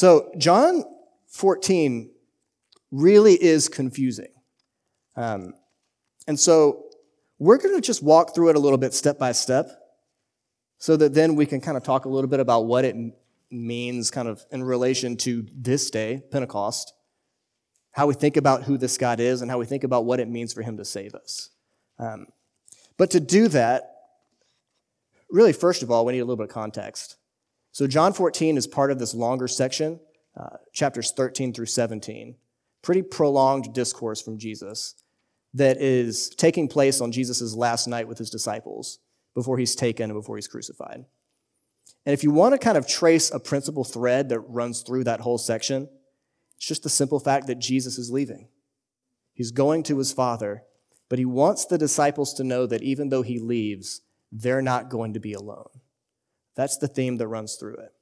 So, John 14 really is confusing. Um, and so, we're going to just walk through it a little bit step by step so that then we can kind of talk a little bit about what it means, kind of in relation to this day, Pentecost, how we think about who this God is, and how we think about what it means for Him to save us. Um, but to do that, really, first of all, we need a little bit of context. So, John 14 is part of this longer section, uh, chapters 13 through 17. Pretty prolonged discourse from Jesus that is taking place on Jesus' last night with his disciples before he's taken and before he's crucified. And if you want to kind of trace a principal thread that runs through that whole section, it's just the simple fact that Jesus is leaving. He's going to his Father, but he wants the disciples to know that even though he leaves, they're not going to be alone. That's the theme that runs through it.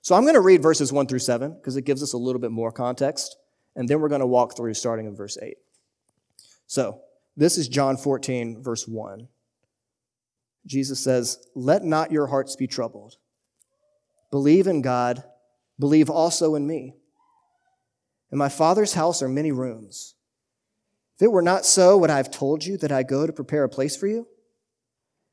So I'm going to read verses 1 through 7 because it gives us a little bit more context, and then we're going to walk through starting in verse 8. So, this is John 14, verse 1. Jesus says, Let not your hearts be troubled. Believe in God, believe also in me. In my Father's house are many rooms. If it were not so, would I have told you that I go to prepare a place for you?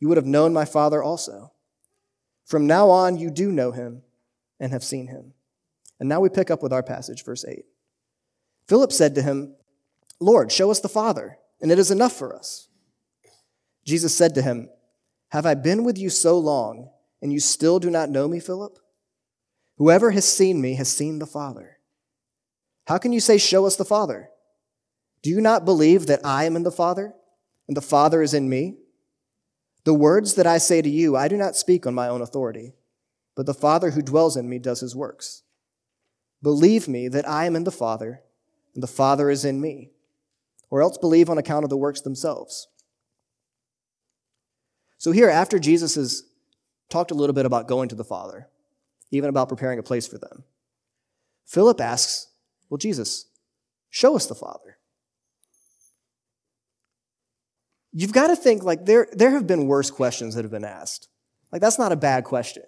you would have known my Father also. From now on, you do know him and have seen him. And now we pick up with our passage, verse 8. Philip said to him, Lord, show us the Father, and it is enough for us. Jesus said to him, Have I been with you so long, and you still do not know me, Philip? Whoever has seen me has seen the Father. How can you say, Show us the Father? Do you not believe that I am in the Father, and the Father is in me? The words that I say to you, I do not speak on my own authority, but the Father who dwells in me does his works. Believe me that I am in the Father, and the Father is in me, or else believe on account of the works themselves. So, here, after Jesus has talked a little bit about going to the Father, even about preparing a place for them, Philip asks, Well, Jesus, show us the Father. You've got to think like there, there have been worse questions that have been asked. Like, that's not a bad question.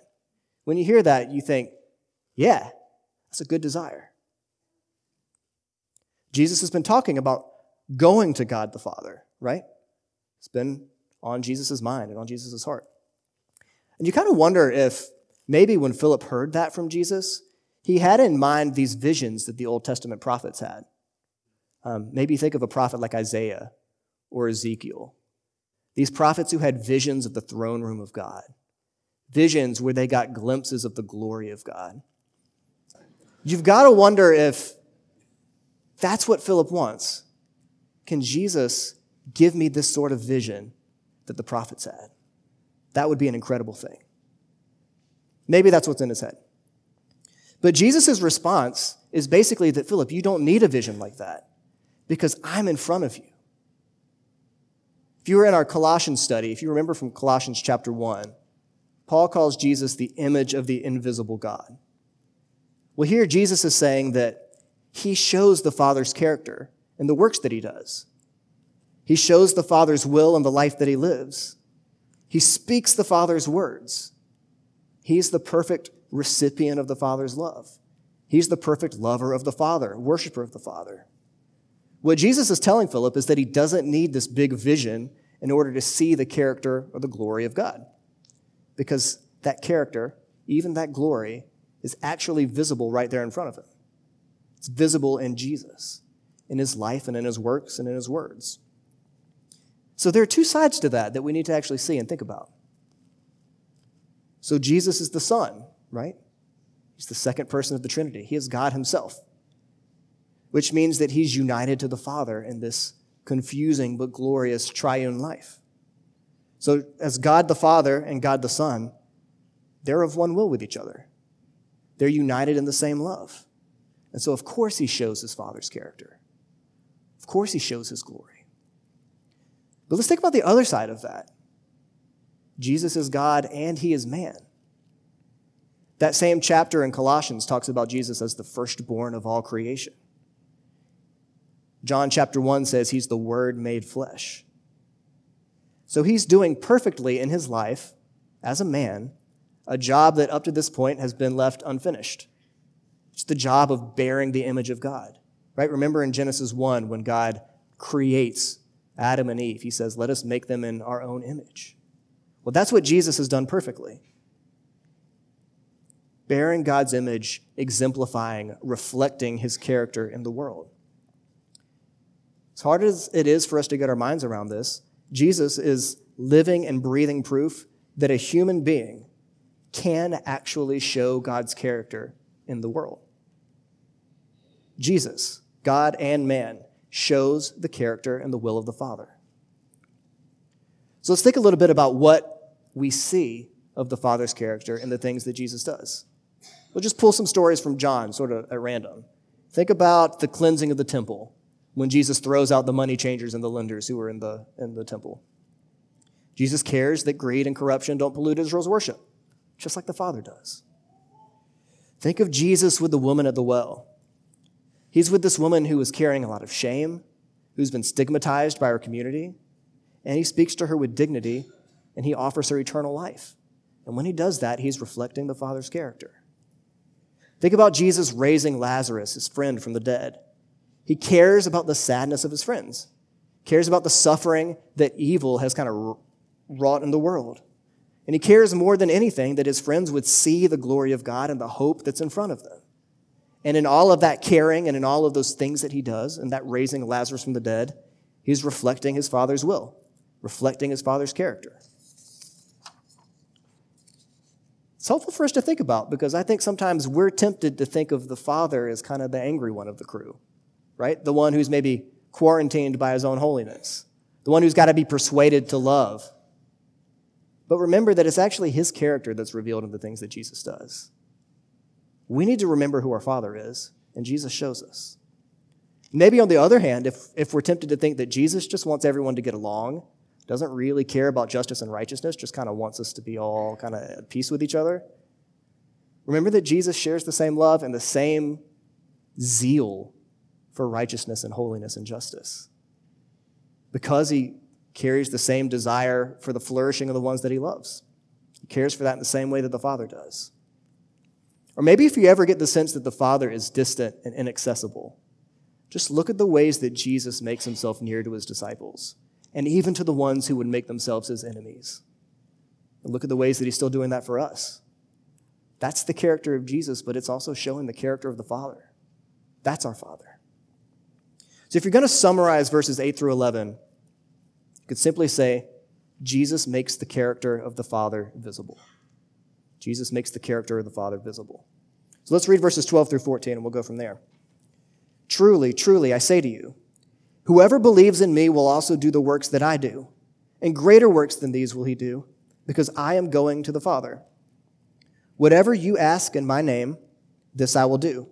When you hear that, you think, yeah, that's a good desire. Jesus has been talking about going to God the Father, right? It's been on Jesus' mind and on Jesus' heart. And you kind of wonder if maybe when Philip heard that from Jesus, he had in mind these visions that the Old Testament prophets had. Um, maybe think of a prophet like Isaiah or Ezekiel. These prophets who had visions of the throne room of God, visions where they got glimpses of the glory of God. You've got to wonder if that's what Philip wants. Can Jesus give me this sort of vision that the prophets had? That would be an incredible thing. Maybe that's what's in his head. But Jesus' response is basically that, Philip, you don't need a vision like that because I'm in front of you. If you were in our Colossians study, if you remember from Colossians chapter 1, Paul calls Jesus the image of the invisible God. Well, here Jesus is saying that he shows the Father's character in the works that he does. He shows the Father's will in the life that he lives. He speaks the Father's words. He's the perfect recipient of the Father's love. He's the perfect lover of the Father, worshiper of the Father. What Jesus is telling Philip is that he doesn't need this big vision in order to see the character or the glory of God. Because that character, even that glory, is actually visible right there in front of him. It's visible in Jesus, in his life and in his works and in his words. So there are two sides to that that we need to actually see and think about. So Jesus is the Son, right? He's the second person of the Trinity. He is God himself which means that he's united to the Father in this confusing but glorious triune life. So, as God the Father and God the Son, they're of one will with each other. They're united in the same love. And so, of course, he shows his Father's character. Of course, he shows his glory. But let's think about the other side of that Jesus is God and he is man. That same chapter in Colossians talks about Jesus as the firstborn of all creation. John chapter 1 says he's the Word made flesh. So he's doing perfectly in his life as a man a job that up to this point has been left unfinished. It's the job of bearing the image of God. Right? Remember in Genesis 1 when God creates Adam and Eve, he says, Let us make them in our own image. Well, that's what Jesus has done perfectly. Bearing God's image, exemplifying, reflecting his character in the world. As hard as it is for us to get our minds around this, Jesus is living and breathing proof that a human being can actually show God's character in the world. Jesus, God and man, shows the character and the will of the Father. So let's think a little bit about what we see of the Father's character in the things that Jesus does. We'll just pull some stories from John, sort of at random. Think about the cleansing of the temple when Jesus throws out the money changers and the lenders who were in the, in the temple. Jesus cares that greed and corruption don't pollute Israel's worship, just like the Father does. Think of Jesus with the woman at the well. He's with this woman who is carrying a lot of shame, who's been stigmatized by her community, and he speaks to her with dignity and he offers her eternal life. And when he does that, he's reflecting the Father's character. Think about Jesus raising Lazarus, his friend, from the dead. He cares about the sadness of his friends, cares about the suffering that evil has kind of wrought in the world. And he cares more than anything that his friends would see the glory of God and the hope that's in front of them. And in all of that caring and in all of those things that he does, and that raising Lazarus from the dead, he's reflecting his Father's will, reflecting his Father's character. It's helpful for us to think about because I think sometimes we're tempted to think of the Father as kind of the angry one of the crew right? The one who's maybe quarantined by his own holiness, the one who's got to be persuaded to love. But remember that it's actually his character that's revealed in the things that Jesus does. We need to remember who our Father is, and Jesus shows us. Maybe on the other hand, if, if we're tempted to think that Jesus just wants everyone to get along, doesn't really care about justice and righteousness, just kind of wants us to be all kind of at peace with each other, remember that Jesus shares the same love and the same zeal for righteousness and holiness and justice. Because he carries the same desire for the flourishing of the ones that he loves. He cares for that in the same way that the Father does. Or maybe if you ever get the sense that the Father is distant and inaccessible, just look at the ways that Jesus makes himself near to his disciples and even to the ones who would make themselves his enemies. And look at the ways that he's still doing that for us. That's the character of Jesus, but it's also showing the character of the Father. That's our Father. So if you're going to summarize verses 8 through 11, you could simply say, Jesus makes the character of the Father visible. Jesus makes the character of the Father visible. So let's read verses 12 through 14 and we'll go from there. Truly, truly, I say to you, whoever believes in me will also do the works that I do, and greater works than these will he do, because I am going to the Father. Whatever you ask in my name, this I will do,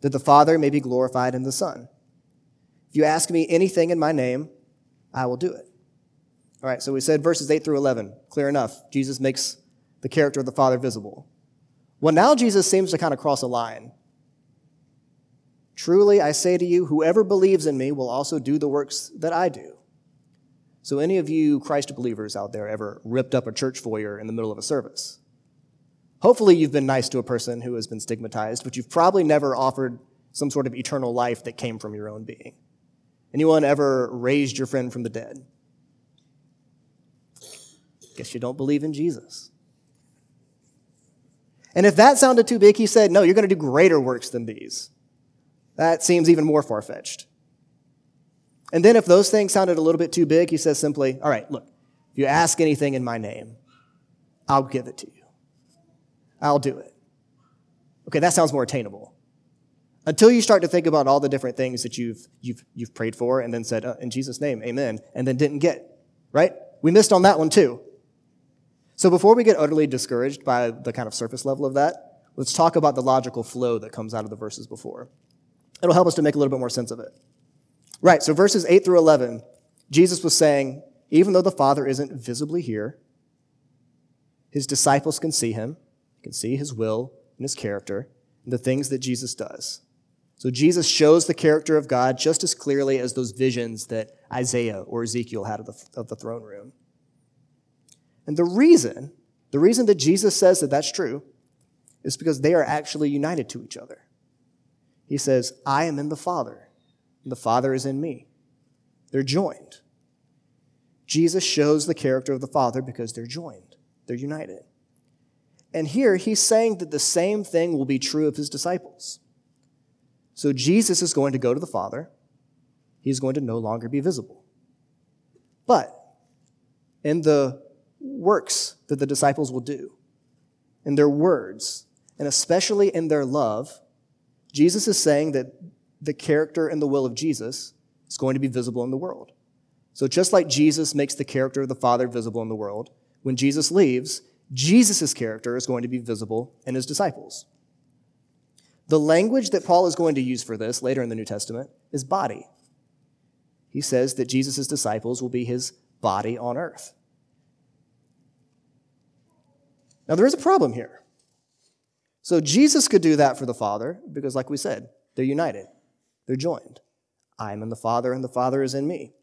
that the Father may be glorified in the Son. If you ask me anything in my name, I will do it. All right, so we said verses 8 through 11. Clear enough. Jesus makes the character of the Father visible. Well, now Jesus seems to kind of cross a line. Truly, I say to you, whoever believes in me will also do the works that I do. So, any of you Christ believers out there ever ripped up a church foyer in the middle of a service? Hopefully, you've been nice to a person who has been stigmatized, but you've probably never offered some sort of eternal life that came from your own being. Anyone ever raised your friend from the dead? Guess you don't believe in Jesus. And if that sounded too big, he said, No, you're going to do greater works than these. That seems even more far fetched. And then if those things sounded a little bit too big, he says simply, All right, look, if you ask anything in my name, I'll give it to you. I'll do it. Okay, that sounds more attainable. Until you start to think about all the different things that you've, you've, you've prayed for and then said, uh, in Jesus' name, amen, and then didn't get, right? We missed on that one too. So before we get utterly discouraged by the kind of surface level of that, let's talk about the logical flow that comes out of the verses before. It'll help us to make a little bit more sense of it. Right, so verses 8 through 11, Jesus was saying, even though the Father isn't visibly here, his disciples can see him, can see his will and his character, and the things that Jesus does. So Jesus shows the character of God just as clearly as those visions that Isaiah or Ezekiel had of the, of the throne room. And the reason, the reason that Jesus says that that's true is because they are actually united to each other. He says, I am in the Father, and the Father is in me. They're joined. Jesus shows the character of the Father because they're joined, they're united. And here he's saying that the same thing will be true of his disciples. So Jesus is going to go to the Father. He's going to no longer be visible. But in the works that the disciples will do, in their words, and especially in their love, Jesus is saying that the character and the will of Jesus is going to be visible in the world. So just like Jesus makes the character of the Father visible in the world, when Jesus leaves, Jesus' character is going to be visible in his disciples. The language that Paul is going to use for this later in the New Testament is body. He says that Jesus' disciples will be his body on earth. Now, there is a problem here. So, Jesus could do that for the Father because, like we said, they're united, they're joined. I'm in the Father, and the Father is in me.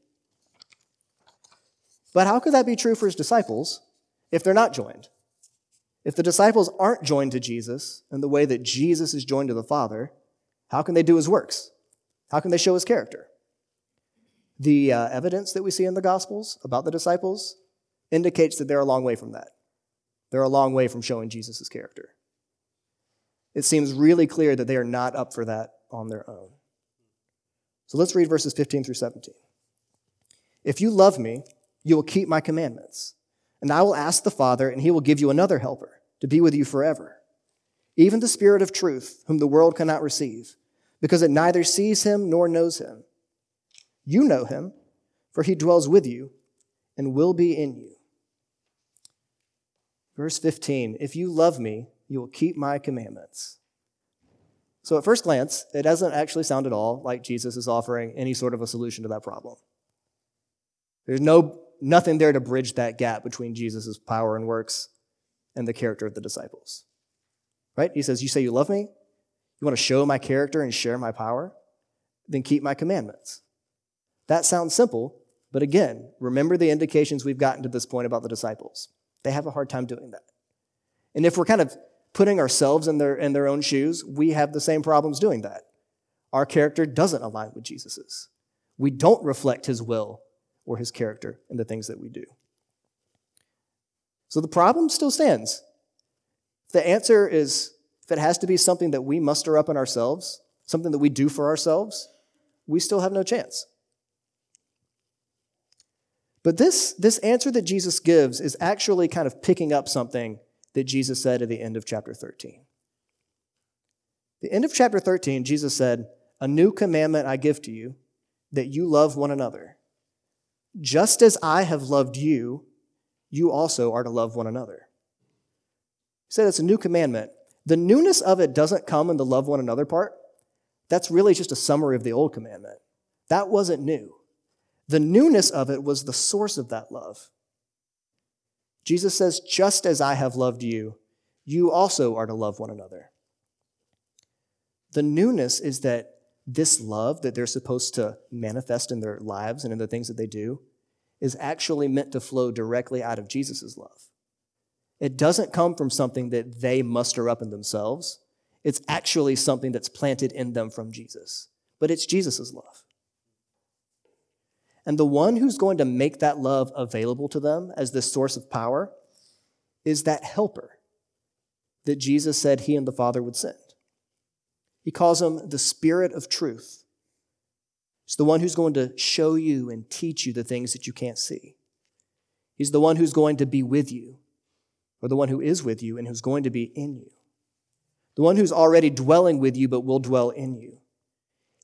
But how could that be true for his disciples if they're not joined? If the disciples aren't joined to Jesus in the way that Jesus is joined to the Father, how can they do his works? How can they show his character? The uh, evidence that we see in the Gospels about the disciples indicates that they're a long way from that. They're a long way from showing Jesus' character. It seems really clear that they are not up for that on their own. So let's read verses 15 through 17. If you love me, you will keep my commandments. And I will ask the Father, and he will give you another helper to be with you forever, even the Spirit of truth, whom the world cannot receive, because it neither sees him nor knows him. You know him, for he dwells with you and will be in you. Verse 15 If you love me, you will keep my commandments. So, at first glance, it doesn't actually sound at all like Jesus is offering any sort of a solution to that problem. There's no nothing there to bridge that gap between Jesus' power and works and the character of the disciples. Right? He says, You say you love me? You want to show my character and share my power? Then keep my commandments. That sounds simple, but again, remember the indications we've gotten to this point about the disciples. They have a hard time doing that. And if we're kind of putting ourselves in their, in their own shoes, we have the same problems doing that. Our character doesn't align with Jesus's. We don't reflect his will or his character in the things that we do. So the problem still stands. The answer is if it has to be something that we muster up in ourselves, something that we do for ourselves, we still have no chance. But this, this answer that Jesus gives is actually kind of picking up something that Jesus said at the end of chapter 13. The end of chapter 13, Jesus said, A new commandment I give to you, that you love one another. Just as I have loved you, you also are to love one another. He said it's a new commandment. The newness of it doesn't come in the love one another part. That's really just a summary of the old commandment. That wasn't new. The newness of it was the source of that love. Jesus says, Just as I have loved you, you also are to love one another. The newness is that this love that they're supposed to manifest in their lives and in the things that they do is actually meant to flow directly out of Jesus' love. It doesn't come from something that they muster up in themselves. It's actually something that's planted in them from Jesus. But it's Jesus' love. And the one who's going to make that love available to them as the source of power is that helper that Jesus said he and the Father would send. He calls him the Spirit of truth. He's the one who's going to show you and teach you the things that you can't see. He's the one who's going to be with you, or the one who is with you and who's going to be in you. The one who's already dwelling with you but will dwell in you.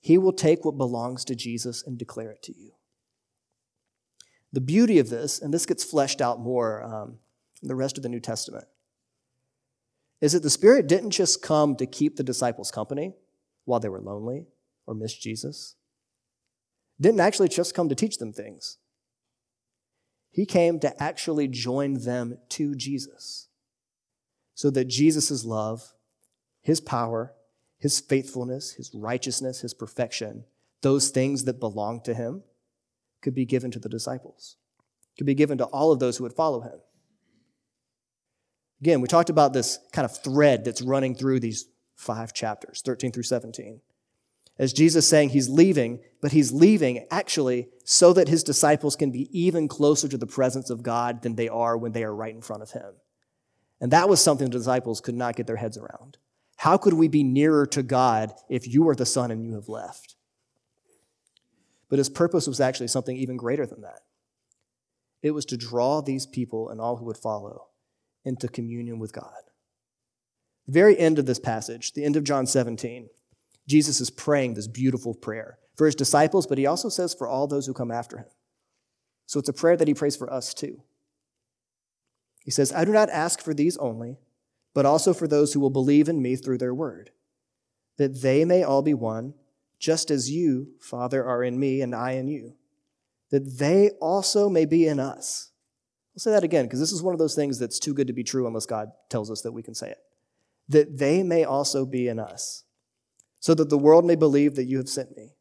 He will take what belongs to Jesus and declare it to you. The beauty of this, and this gets fleshed out more um, in the rest of the New Testament, is that the Spirit didn't just come to keep the disciples company while they were lonely or miss Jesus. Didn't actually just come to teach them things. He came to actually join them to Jesus so that Jesus' love, his power, his faithfulness, his righteousness, his perfection, those things that belong to him, could be given to the disciples, could be given to all of those who would follow him. Again, we talked about this kind of thread that's running through these five chapters, 13 through 17 as Jesus saying he's leaving, but he's leaving actually so that his disciples can be even closer to the presence of God than they are when they are right in front of him. And that was something the disciples could not get their heads around. How could we be nearer to God if you are the Son and you have left? But his purpose was actually something even greater than that. It was to draw these people and all who would follow into communion with God. The very end of this passage, the end of John 17, Jesus is praying this beautiful prayer for his disciples, but he also says for all those who come after him. So it's a prayer that he prays for us too. He says, I do not ask for these only, but also for those who will believe in me through their word, that they may all be one, just as you, Father, are in me and I in you, that they also may be in us. I'll say that again because this is one of those things that's too good to be true unless God tells us that we can say it. That they may also be in us so that the world may believe that you have sent me.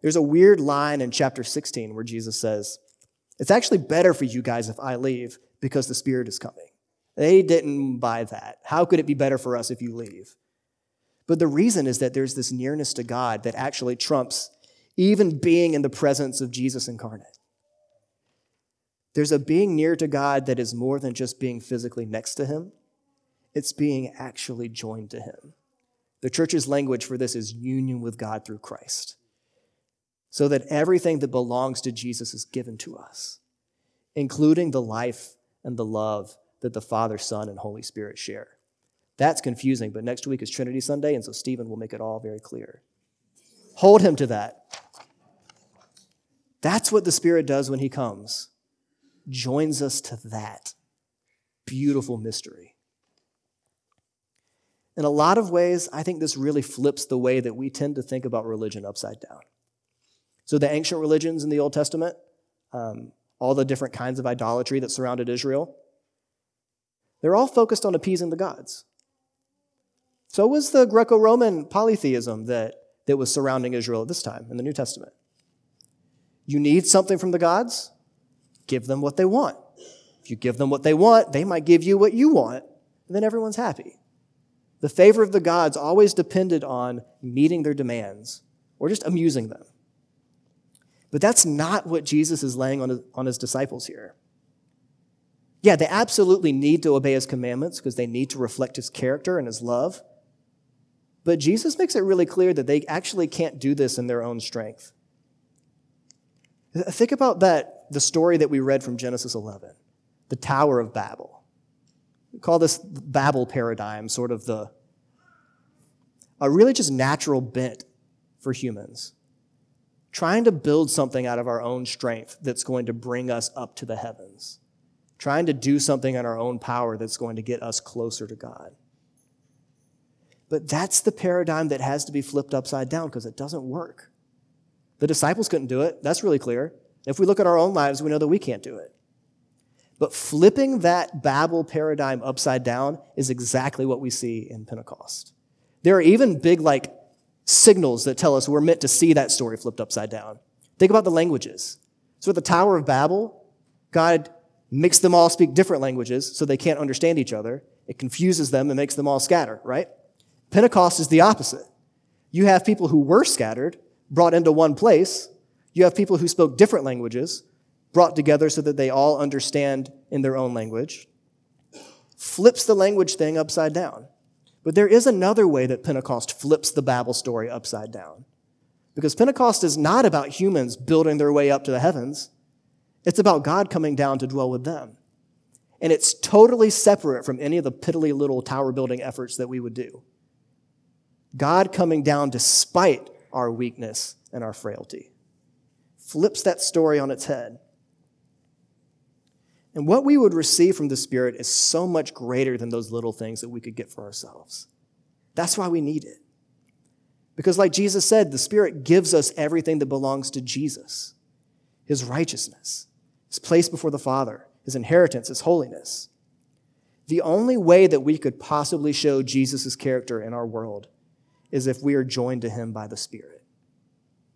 There's a weird line in chapter 16 where Jesus says, It's actually better for you guys if I leave because the Spirit is coming. They didn't buy that. How could it be better for us if you leave? But the reason is that there's this nearness to God that actually trumps even being in the presence of Jesus incarnate. There's a being near to God that is more than just being physically next to Him, it's being actually joined to Him. The church's language for this is union with God through Christ. So that everything that belongs to Jesus is given to us, including the life and the love that the Father, Son, and Holy Spirit share. That's confusing, but next week is Trinity Sunday, and so Stephen will make it all very clear. Hold him to that. That's what the Spirit does when he comes, joins us to that beautiful mystery. In a lot of ways, I think this really flips the way that we tend to think about religion upside down. So, the ancient religions in the Old Testament, um, all the different kinds of idolatry that surrounded Israel, they're all focused on appeasing the gods. So was the Greco Roman polytheism that, that was surrounding Israel at this time in the New Testament. You need something from the gods? Give them what they want. If you give them what they want, they might give you what you want, and then everyone's happy. The favor of the gods always depended on meeting their demands or just amusing them. But that's not what Jesus is laying on his, on his disciples here. Yeah, they absolutely need to obey his commandments because they need to reflect his character and his love. But Jesus makes it really clear that they actually can't do this in their own strength. Think about that, the story that we read from Genesis 11, the Tower of Babel. We call this Babel paradigm sort of the a really just natural bent for humans. Trying to build something out of our own strength that's going to bring us up to the heavens. Trying to do something in our own power that's going to get us closer to God. But that's the paradigm that has to be flipped upside down because it doesn't work. The disciples couldn't do it. That's really clear. If we look at our own lives, we know that we can't do it. But flipping that Babel paradigm upside down is exactly what we see in Pentecost. There are even big, like, signals that tell us we're meant to see that story flipped upside down. Think about the languages. So at the Tower of Babel, God makes them all speak different languages so they can't understand each other. It confuses them and makes them all scatter, right? Pentecost is the opposite. You have people who were scattered brought into one place. You have people who spoke different languages brought together so that they all understand in their own language, flips the language thing upside down. But there is another way that Pentecost flips the Babel story upside down. Because Pentecost is not about humans building their way up to the heavens. It's about God coming down to dwell with them. And it's totally separate from any of the piddly little tower building efforts that we would do. God coming down despite our weakness and our frailty flips that story on its head and what we would receive from the Spirit is so much greater than those little things that we could get for ourselves. That's why we need it. Because, like Jesus said, the Spirit gives us everything that belongs to Jesus His righteousness, His place before the Father, His inheritance, His holiness. The only way that we could possibly show Jesus' character in our world is if we are joined to Him by the Spirit.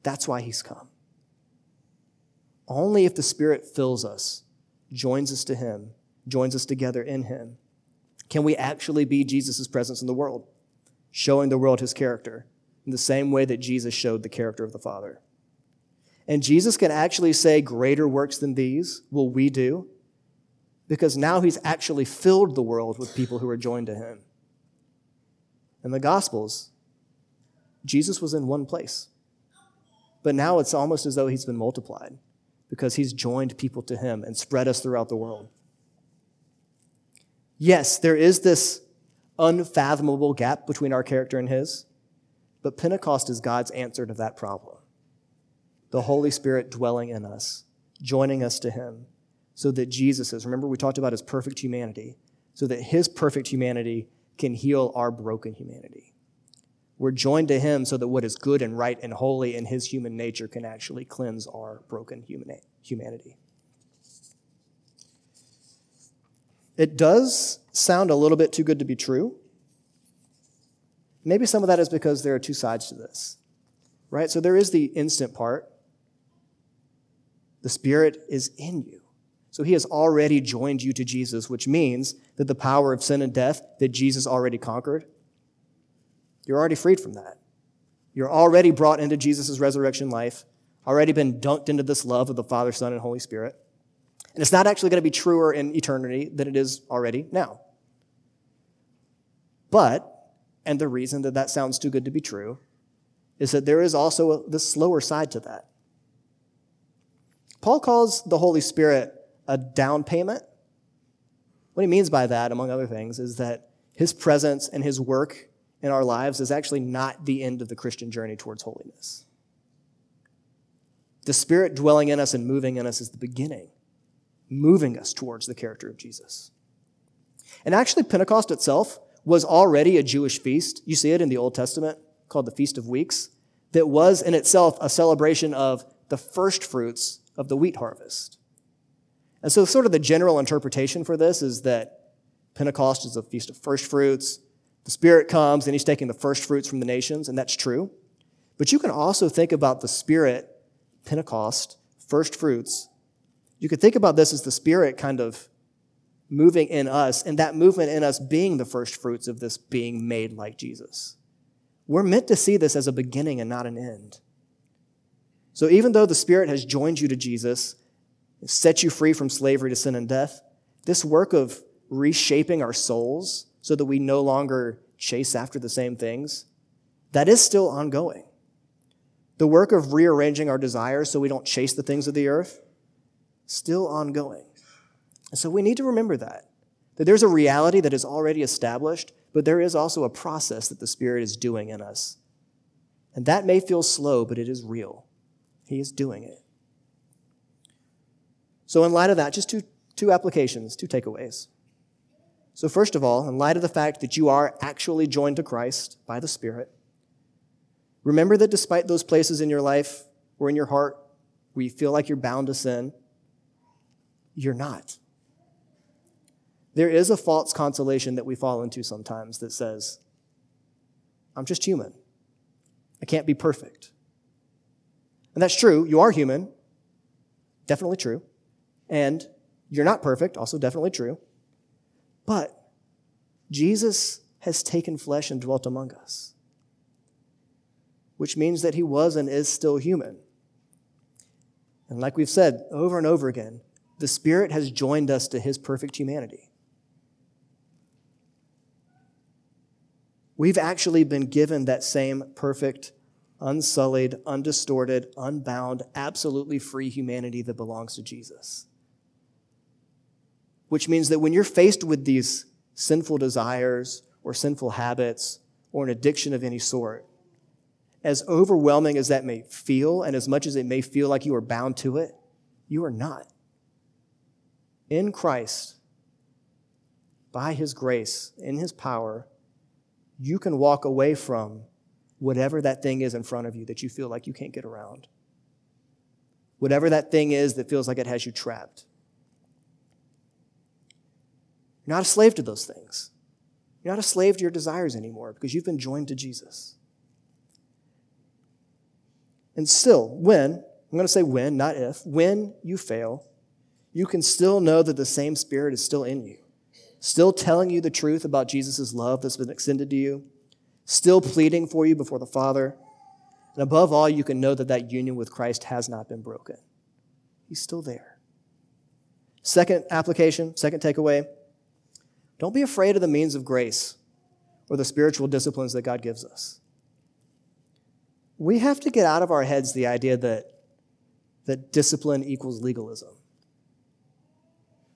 That's why He's come. Only if the Spirit fills us, joins us to Him, joins us together in Him, can we actually be Jesus' presence in the world, showing the world His character in the same way that Jesus showed the character of the Father. And Jesus can actually say, Greater works than these will we do, because now He's actually filled the world with people who are joined to Him. In the Gospels, Jesus was in one place. But now it's almost as though he's been multiplied because he's joined people to him and spread us throughout the world. Yes, there is this unfathomable gap between our character and his, but Pentecost is God's answer to that problem. The Holy Spirit dwelling in us, joining us to him, so that Jesus is, remember we talked about his perfect humanity, so that his perfect humanity can heal our broken humanity. We're joined to him so that what is good and right and holy in his human nature can actually cleanse our broken humanity. It does sound a little bit too good to be true. Maybe some of that is because there are two sides to this, right? So there is the instant part. The Spirit is in you. So he has already joined you to Jesus, which means that the power of sin and death that Jesus already conquered you're already freed from that. You're already brought into Jesus' resurrection life, already been dunked into this love of the Father, Son, and Holy Spirit. And it's not actually going to be truer in eternity than it is already now. But, and the reason that that sounds too good to be true, is that there is also the slower side to that. Paul calls the Holy Spirit a down payment. What he means by that, among other things, is that his presence and his work in our lives is actually not the end of the Christian journey towards holiness. The Spirit dwelling in us and moving in us is the beginning, moving us towards the character of Jesus. And actually, Pentecost itself was already a Jewish feast. You see it in the Old Testament called the Feast of Weeks, that was in itself a celebration of the first fruits of the wheat harvest. And so, sort of the general interpretation for this is that Pentecost is a feast of first fruits, the Spirit comes and He's taking the first fruits from the nations, and that's true. But you can also think about the Spirit, Pentecost, first fruits. You could think about this as the Spirit kind of moving in us, and that movement in us being the first fruits of this being made like Jesus. We're meant to see this as a beginning and not an end. So even though the Spirit has joined you to Jesus, set you free from slavery to sin and death, this work of reshaping our souls so that we no longer chase after the same things, that is still ongoing. The work of rearranging our desires so we don't chase the things of the earth, still ongoing. So we need to remember that, that there's a reality that is already established, but there is also a process that the Spirit is doing in us. And that may feel slow, but it is real. He is doing it. So, in light of that, just two, two applications, two takeaways. So, first of all, in light of the fact that you are actually joined to Christ by the Spirit, remember that despite those places in your life or in your heart where you feel like you're bound to sin, you're not. There is a false consolation that we fall into sometimes that says, I'm just human. I can't be perfect. And that's true. You are human. Definitely true. And you're not perfect. Also, definitely true. But Jesus has taken flesh and dwelt among us, which means that he was and is still human. And like we've said over and over again, the Spirit has joined us to his perfect humanity. We've actually been given that same perfect, unsullied, undistorted, unbound, absolutely free humanity that belongs to Jesus which means that when you're faced with these sinful desires or sinful habits or an addiction of any sort, as overwhelming as that may feel, and as much as it may feel like you are bound to it, you are not. In Christ, by His grace, in His power, you can walk away from whatever that thing is in front of you that you feel like you can't get around. Whatever that thing is that feels like it has you trapped. You're not a slave to those things. You're not a slave to your desires anymore because you've been joined to Jesus. And still, when, I'm going to say when, not if, when you fail, you can still know that the same Spirit is still in you, still telling you the truth about Jesus' love that's been extended to you, still pleading for you before the Father. And above all, you can know that that union with Christ has not been broken. He's still there. Second application, second takeaway don't be afraid of the means of grace or the spiritual disciplines that God gives us. We have to get out of our heads the idea that, that discipline equals legalism.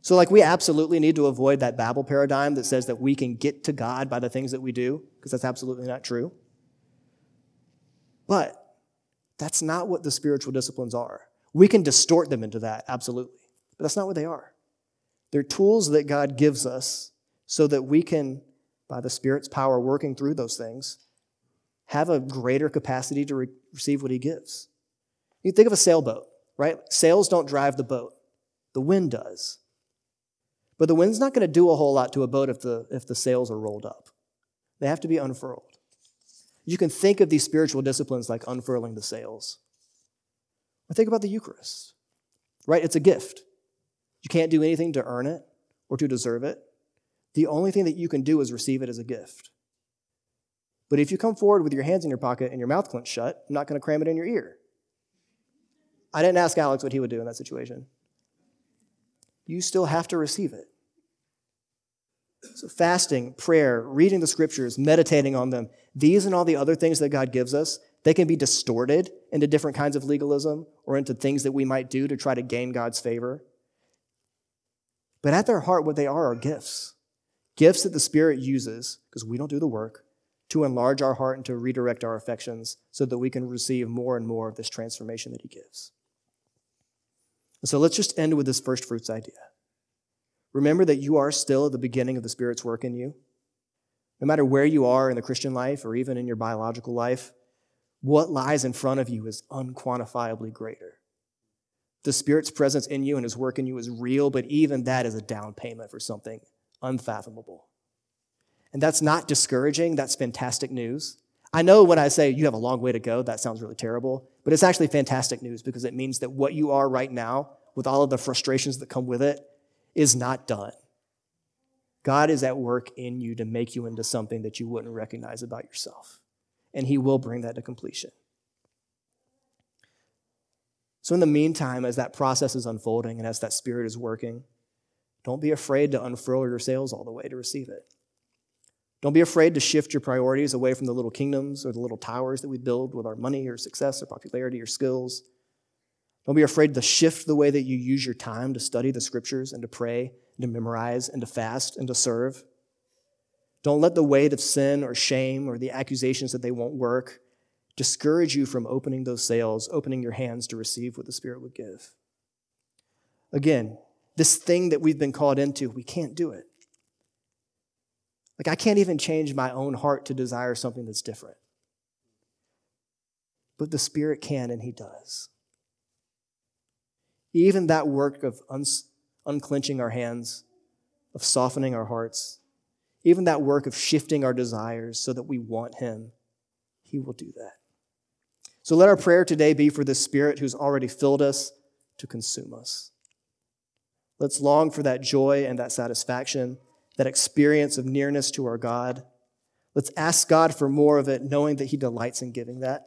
So, like, we absolutely need to avoid that Babel paradigm that says that we can get to God by the things that we do, because that's absolutely not true. But that's not what the spiritual disciplines are. We can distort them into that, absolutely. But that's not what they are. They're tools that God gives us so that we can, by the Spirit's power working through those things, have a greater capacity to re- receive what He gives. You think of a sailboat, right? Sails don't drive the boat, the wind does. But the wind's not going to do a whole lot to a boat if the, if the sails are rolled up. They have to be unfurled. You can think of these spiritual disciplines like unfurling the sails. Or think about the Eucharist, right? It's a gift. You can't do anything to earn it or to deserve it. The only thing that you can do is receive it as a gift. But if you come forward with your hands in your pocket and your mouth clenched shut, I'm not going to cram it in your ear. I didn't ask Alex what he would do in that situation. You still have to receive it. So, fasting, prayer, reading the scriptures, meditating on them, these and all the other things that God gives us, they can be distorted into different kinds of legalism or into things that we might do to try to gain God's favor. But at their heart, what they are are gifts. Gifts that the Spirit uses, because we don't do the work, to enlarge our heart and to redirect our affections so that we can receive more and more of this transformation that He gives. And so let's just end with this first fruits idea. Remember that you are still at the beginning of the Spirit's work in you. No matter where you are in the Christian life or even in your biological life, what lies in front of you is unquantifiably greater. The Spirit's presence in you and His work in you is real, but even that is a down payment for something unfathomable. And that's not discouraging, that's fantastic news. I know when I say you have a long way to go, that sounds really terrible, but it's actually fantastic news because it means that what you are right now, with all of the frustrations that come with it, is not done. God is at work in you to make you into something that you wouldn't recognize about yourself. And He will bring that to completion. So, in the meantime, as that process is unfolding and as that Spirit is working, don't be afraid to unfurl your sails all the way to receive it. Don't be afraid to shift your priorities away from the little kingdoms or the little towers that we build with our money or success or popularity or skills don't be afraid to shift the way that you use your time to study the scriptures and to pray and to memorize and to fast and to serve. Don't let the weight of sin or shame or the accusations that they won't work discourage you from opening those sails, opening your hands to receive what the Spirit would give. Again, this thing that we've been called into, we can't do it. Like, I can't even change my own heart to desire something that's different. But the Spirit can, and He does. Even that work of unclenching our hands, of softening our hearts, even that work of shifting our desires so that we want Him, He will do that. So let our prayer today be for the Spirit who's already filled us to consume us. Let's long for that joy and that satisfaction, that experience of nearness to our God. Let's ask God for more of it, knowing that He delights in giving that.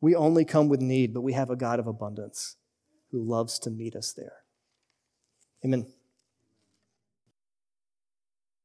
We only come with need, but we have a God of abundance who loves to meet us there. Amen.